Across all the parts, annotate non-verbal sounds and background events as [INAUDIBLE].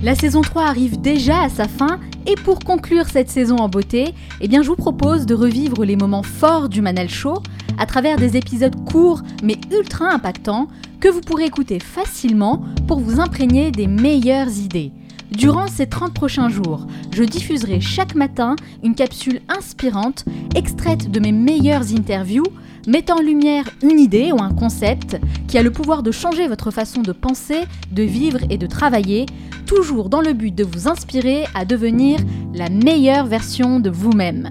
La saison 3 arrive déjà à sa fin et pour conclure cette saison en beauté, eh je vous propose de revivre les moments forts du Manal Show à travers des épisodes courts mais ultra impactants que vous pourrez écouter facilement pour vous imprégner des meilleures idées. Durant ces 30 prochains jours, je diffuserai chaque matin une capsule inspirante extraite de mes meilleures interviews mettant en lumière une idée ou un concept qui a le pouvoir de changer votre façon de penser, de vivre et de travailler, toujours dans le but de vous inspirer à devenir la meilleure version de vous-même.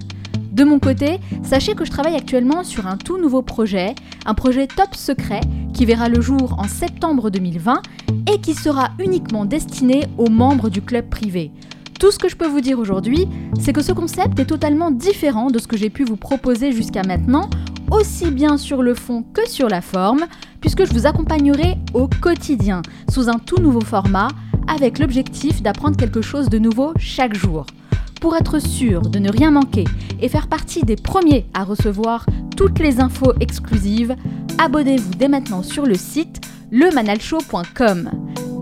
De mon côté, sachez que je travaille actuellement sur un tout nouveau projet, un projet top secret qui verra le jour en septembre 2020 et qui sera uniquement destiné aux membres du club privé. Tout ce que je peux vous dire aujourd'hui, c'est que ce concept est totalement différent de ce que j'ai pu vous proposer jusqu'à maintenant, aussi bien sur le fond que sur la forme, puisque je vous accompagnerai au quotidien, sous un tout nouveau format, avec l'objectif d'apprendre quelque chose de nouveau chaque jour. Pour être sûr de ne rien manquer et faire partie des premiers à recevoir toutes les infos exclusives, abonnez-vous dès maintenant sur le site lemanalshow.com.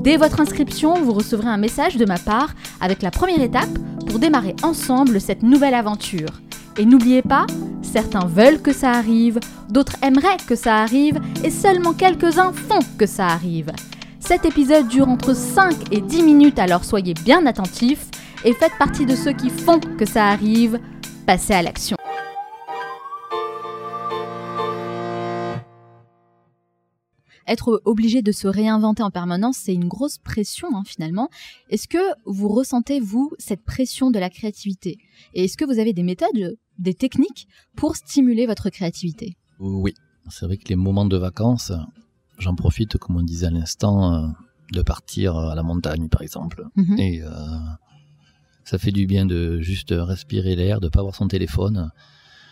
Dès votre inscription, vous recevrez un message de ma part avec la première étape pour démarrer ensemble cette nouvelle aventure. Et n'oubliez pas, certains veulent que ça arrive, d'autres aimeraient que ça arrive, et seulement quelques-uns font que ça arrive. Cet épisode dure entre 5 et 10 minutes, alors soyez bien attentifs et faites partie de ceux qui font que ça arrive. Passez à l'action. être obligé de se réinventer en permanence, c'est une grosse pression hein, finalement. Est-ce que vous ressentez, vous, cette pression de la créativité? Et est-ce que vous avez des méthodes, des techniques pour stimuler votre créativité Oui, c'est vrai que les moments de vacances, j'en profite, comme on disait à l'instant, euh, de partir à la montagne par exemple. Mhm. Et euh, ça fait du bien de juste respirer l'air, de pas avoir son téléphone.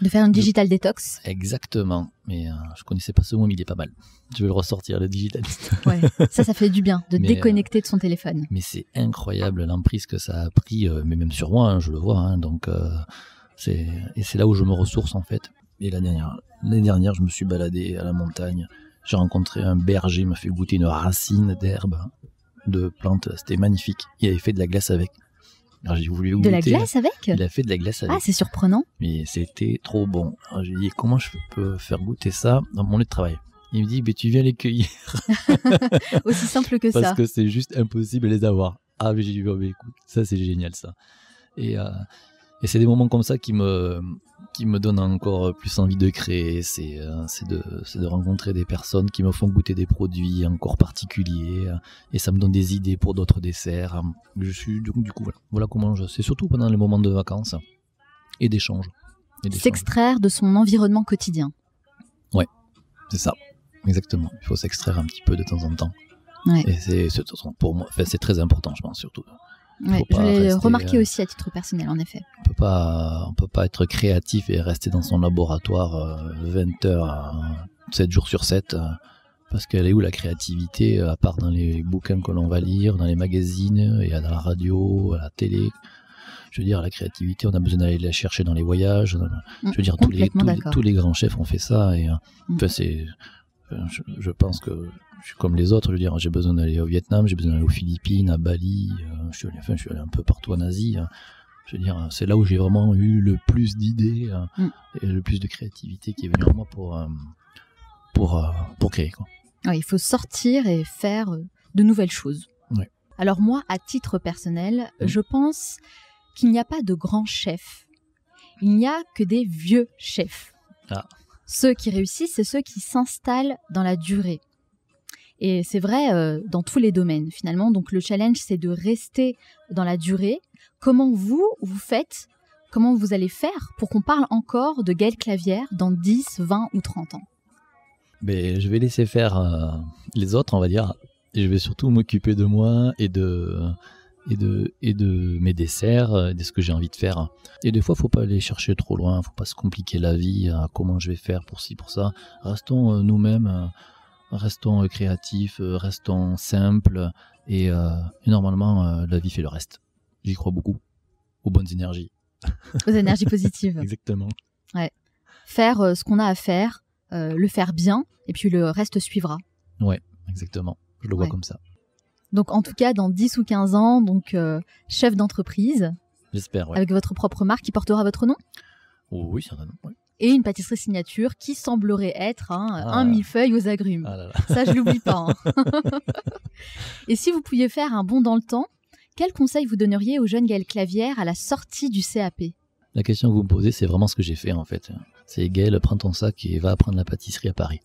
De faire une digital détox Exactement. Mais euh, je connaissais pas ce mot, mais il est pas mal. Je vais le ressortir, le digitaliste. [LAUGHS] Ouais, ça, ça fait du bien de Mais, déconnecter de son téléphone. mais c'est incroyable l'emprise que ça a pris, euh, mais même sur moi, hein, je le vois. hein, donc euh, c'est et c'est là où je me ressource en fait. Et la dernière, l'année dernière, je me suis baladé à la montagne. J'ai rencontré un berger, il m'a fait goûter une racine d'herbe, de plante. C'était magnifique. Il avait fait de la glace avec. Alors j'ai voulu De goûter. la glace avec? Il a fait de la glace avec. Ah, c'est surprenant. mais c'était trop bon. Alors j'ai dit comment je peux faire goûter ça dans mon lieu de travail? Il me dit mais tu viens les cueillir [LAUGHS] Aussi simple que parce ça. que c'est juste impossible de les avoir. Ah mais j'ai dit oh, mais écoute ça c'est génial ça. Et euh, et c'est des moments comme ça qui me qui me donnent encore plus envie de créer. C'est euh, c'est de c'est de rencontrer des personnes qui me font goûter des produits encore particuliers et ça me donne des idées pour d'autres desserts. Je suis donc du coup voilà, voilà comment je c'est surtout pendant les moments de vacances et d'échanges. S'extraire de son environnement quotidien. C'est ça, exactement. Il faut s'extraire un petit peu de temps en temps. Ouais. Et c'est c'est- pour moi, enfin, c'est très important, je pense surtout. Ouais, je l'ai remarqué euh, aussi à titre personnel, en effet. On peut pas, on peut pas être créatif et rester dans son laboratoire euh, 20 heures, euh, 7 jours sur 7. euh, parce qu'elle est où la créativité, à part dans les bouquins que l'on va lire, dans les magazines, et à la radio, à la télé? Je veux dire, la créativité, on a besoin d'aller la chercher dans les voyages. Mm, je veux dire, tous les, complètement tous, les, d'accord. tous les grands chefs ont fait ça. Et, Mm. enfin, c'est, je, je pense que je suis comme les autres. Je veux dire, j'ai besoin d'aller au Vietnam, j'ai besoin d'aller aux Philippines, à Bali. euh, je, suis allé, enfin, je suis allé un peu partout en Asie. hein. Je veux dire, c'est là où j'ai vraiment eu le plus d'idées euh, Mm. et le plus de créativité qui est venue en moi pour, euh, pour, euh, pour créer. Quoi. Il faut sortir et faire de nouvelles choses. Alors moi, à titre personnel, Mhm. je pense qu'il n'y a pas de grands chefs. Il n'y a que des vieux chefs. Ah. Ceux qui réussissent, c'est ceux qui s'installent dans la durée. Et c'est vrai euh, dans tous les domaines finalement. Donc le challenge, c'est de rester dans la durée. Comment vous, vous faites, comment vous allez faire pour qu'on parle encore de Gaël Clavière dans 10, 20 ou 30 ans? Mais je vais laisser faire euh, les autres, on va dire. Je vais surtout m'occuper de moi et de, et de, et de mes desserts, euh, de ce que j'ai envie de faire. Et des fois, faut pas aller chercher trop loin, faut pas se compliquer la vie, à comment je vais faire pour ci, pour ça. Restons euh, nous-mêmes, euh, restons euh, créatifs, euh, restons simples, et, euh, et normalement, euh, la vie fait le reste. J'y crois beaucoup. Aux bonnes énergies. Aux énergies positives. [LAUGHS] Exactement. faire euh, ce qu'on a à faire, euh, le faire bien, et puis le reste suivra. Ouais, exactement. Je le vois comme ça. Donc en tout cas, dans 10 ou 15 ans, donc euh, chef d'entreprise, J'espère, ouais. avec votre propre marque qui portera votre nom, Oh, oui, certainement. ouais. et une pâtisserie signature qui semblerait être hein, Ah. un millefeuille aux agrumes. Ah là là. Ça, je l'oublie pas. hein. [LAUGHS] [LAUGHS] et si vous pouviez faire un bond dans le temps, quel conseil vous donneriez au jeune Gaël Clavière à la sortie du CAP La question que vous me posez, c'est vraiment ce que j'ai fait en fait. C'est Gaël, prends ton sac et va apprendre la pâtisserie à Paris.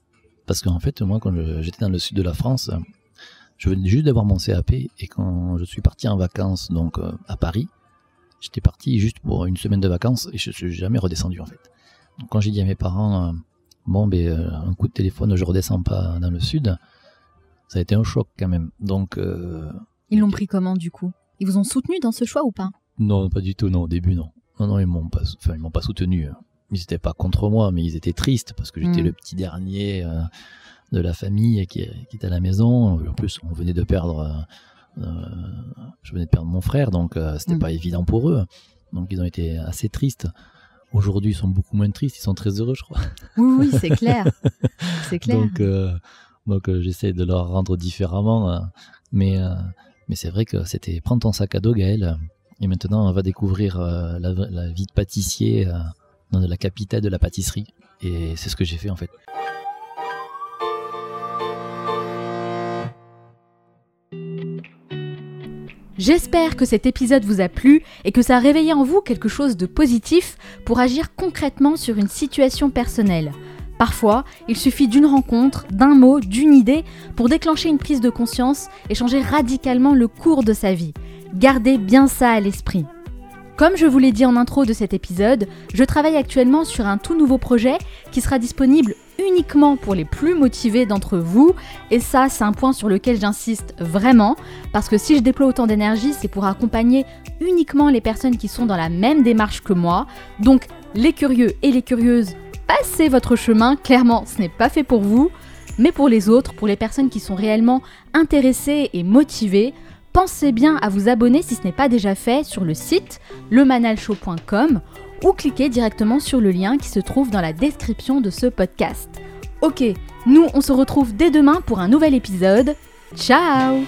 Parce qu'en fait, moi, quand j'étais dans le sud de la France, je venais juste d'avoir mon CAP et quand je suis parti en vacances donc euh, à Paris, j'étais parti juste pour une semaine de vacances et je suis jamais redescendu en fait. Donc, quand j'ai dit à mes parents, euh, bon, ben, euh, un coup de téléphone, je redescends pas dans le sud, ça a été un choc quand même. Donc, euh, Ils l'ont pris comment du coup? Ils vous ont soutenu dans ce choix ou pas? Non, pas du tout, non, au début, non. Non, non, ils m'ont pas, enfin, ils m'ont pas soutenu. Ils étaient pas contre moi, mais ils étaient tristes parce que j'étais Mm. le petit dernier de la famille qui, qui était à la maison. En plus, on venait de perdre, euh, euh, je venais de perdre mon frère, donc euh, c'était Mm. pas évident pour eux. Donc ils ont été assez tristes. Aujourd'hui, ils sont beaucoup moins tristes, ils sont très heureux, je crois. Oui, oui, c'est clair. C'est clair. Donc, euh, donc euh, j'essaie de leur rendre différemment. mais mais c'est vrai que c'était prends ton sac à dos, Gaël. Et maintenant, on va découvrir la, la vie de pâtissier dans la capitale de la pâtisserie. Et c'est ce que j'ai fait en fait. J'espère que cet épisode vous a plu et que ça a réveillé en vous quelque chose de positif pour agir concrètement sur une situation personnelle. Parfois, il suffit d'une rencontre, d'un mot, d'une idée pour déclencher une prise de conscience et changer radicalement le cours de sa vie. Gardez bien ça à l'esprit. Comme je vous l'ai dit en intro de cet épisode, je travaille actuellement sur un tout nouveau projet qui sera disponible uniquement pour les plus motivés d'entre vous. Et ça, c'est un point sur lequel j'insiste vraiment, parce que si je déploie autant d'énergie, c'est pour accompagner uniquement les personnes qui sont dans la même démarche que moi. Donc, les curieux et les curieuses, passez votre chemin, clairement, ce n'est pas fait pour vous. Mais pour les autres, pour les personnes qui sont réellement intéressées et motivées, pensez bien à vous abonner si ce n'est pas déjà fait sur le site lemanalshow.com ou cliquez directement sur le lien qui se trouve dans la description de ce podcast. Ok, nous on se retrouve dès demain pour un nouvel épisode. Ciao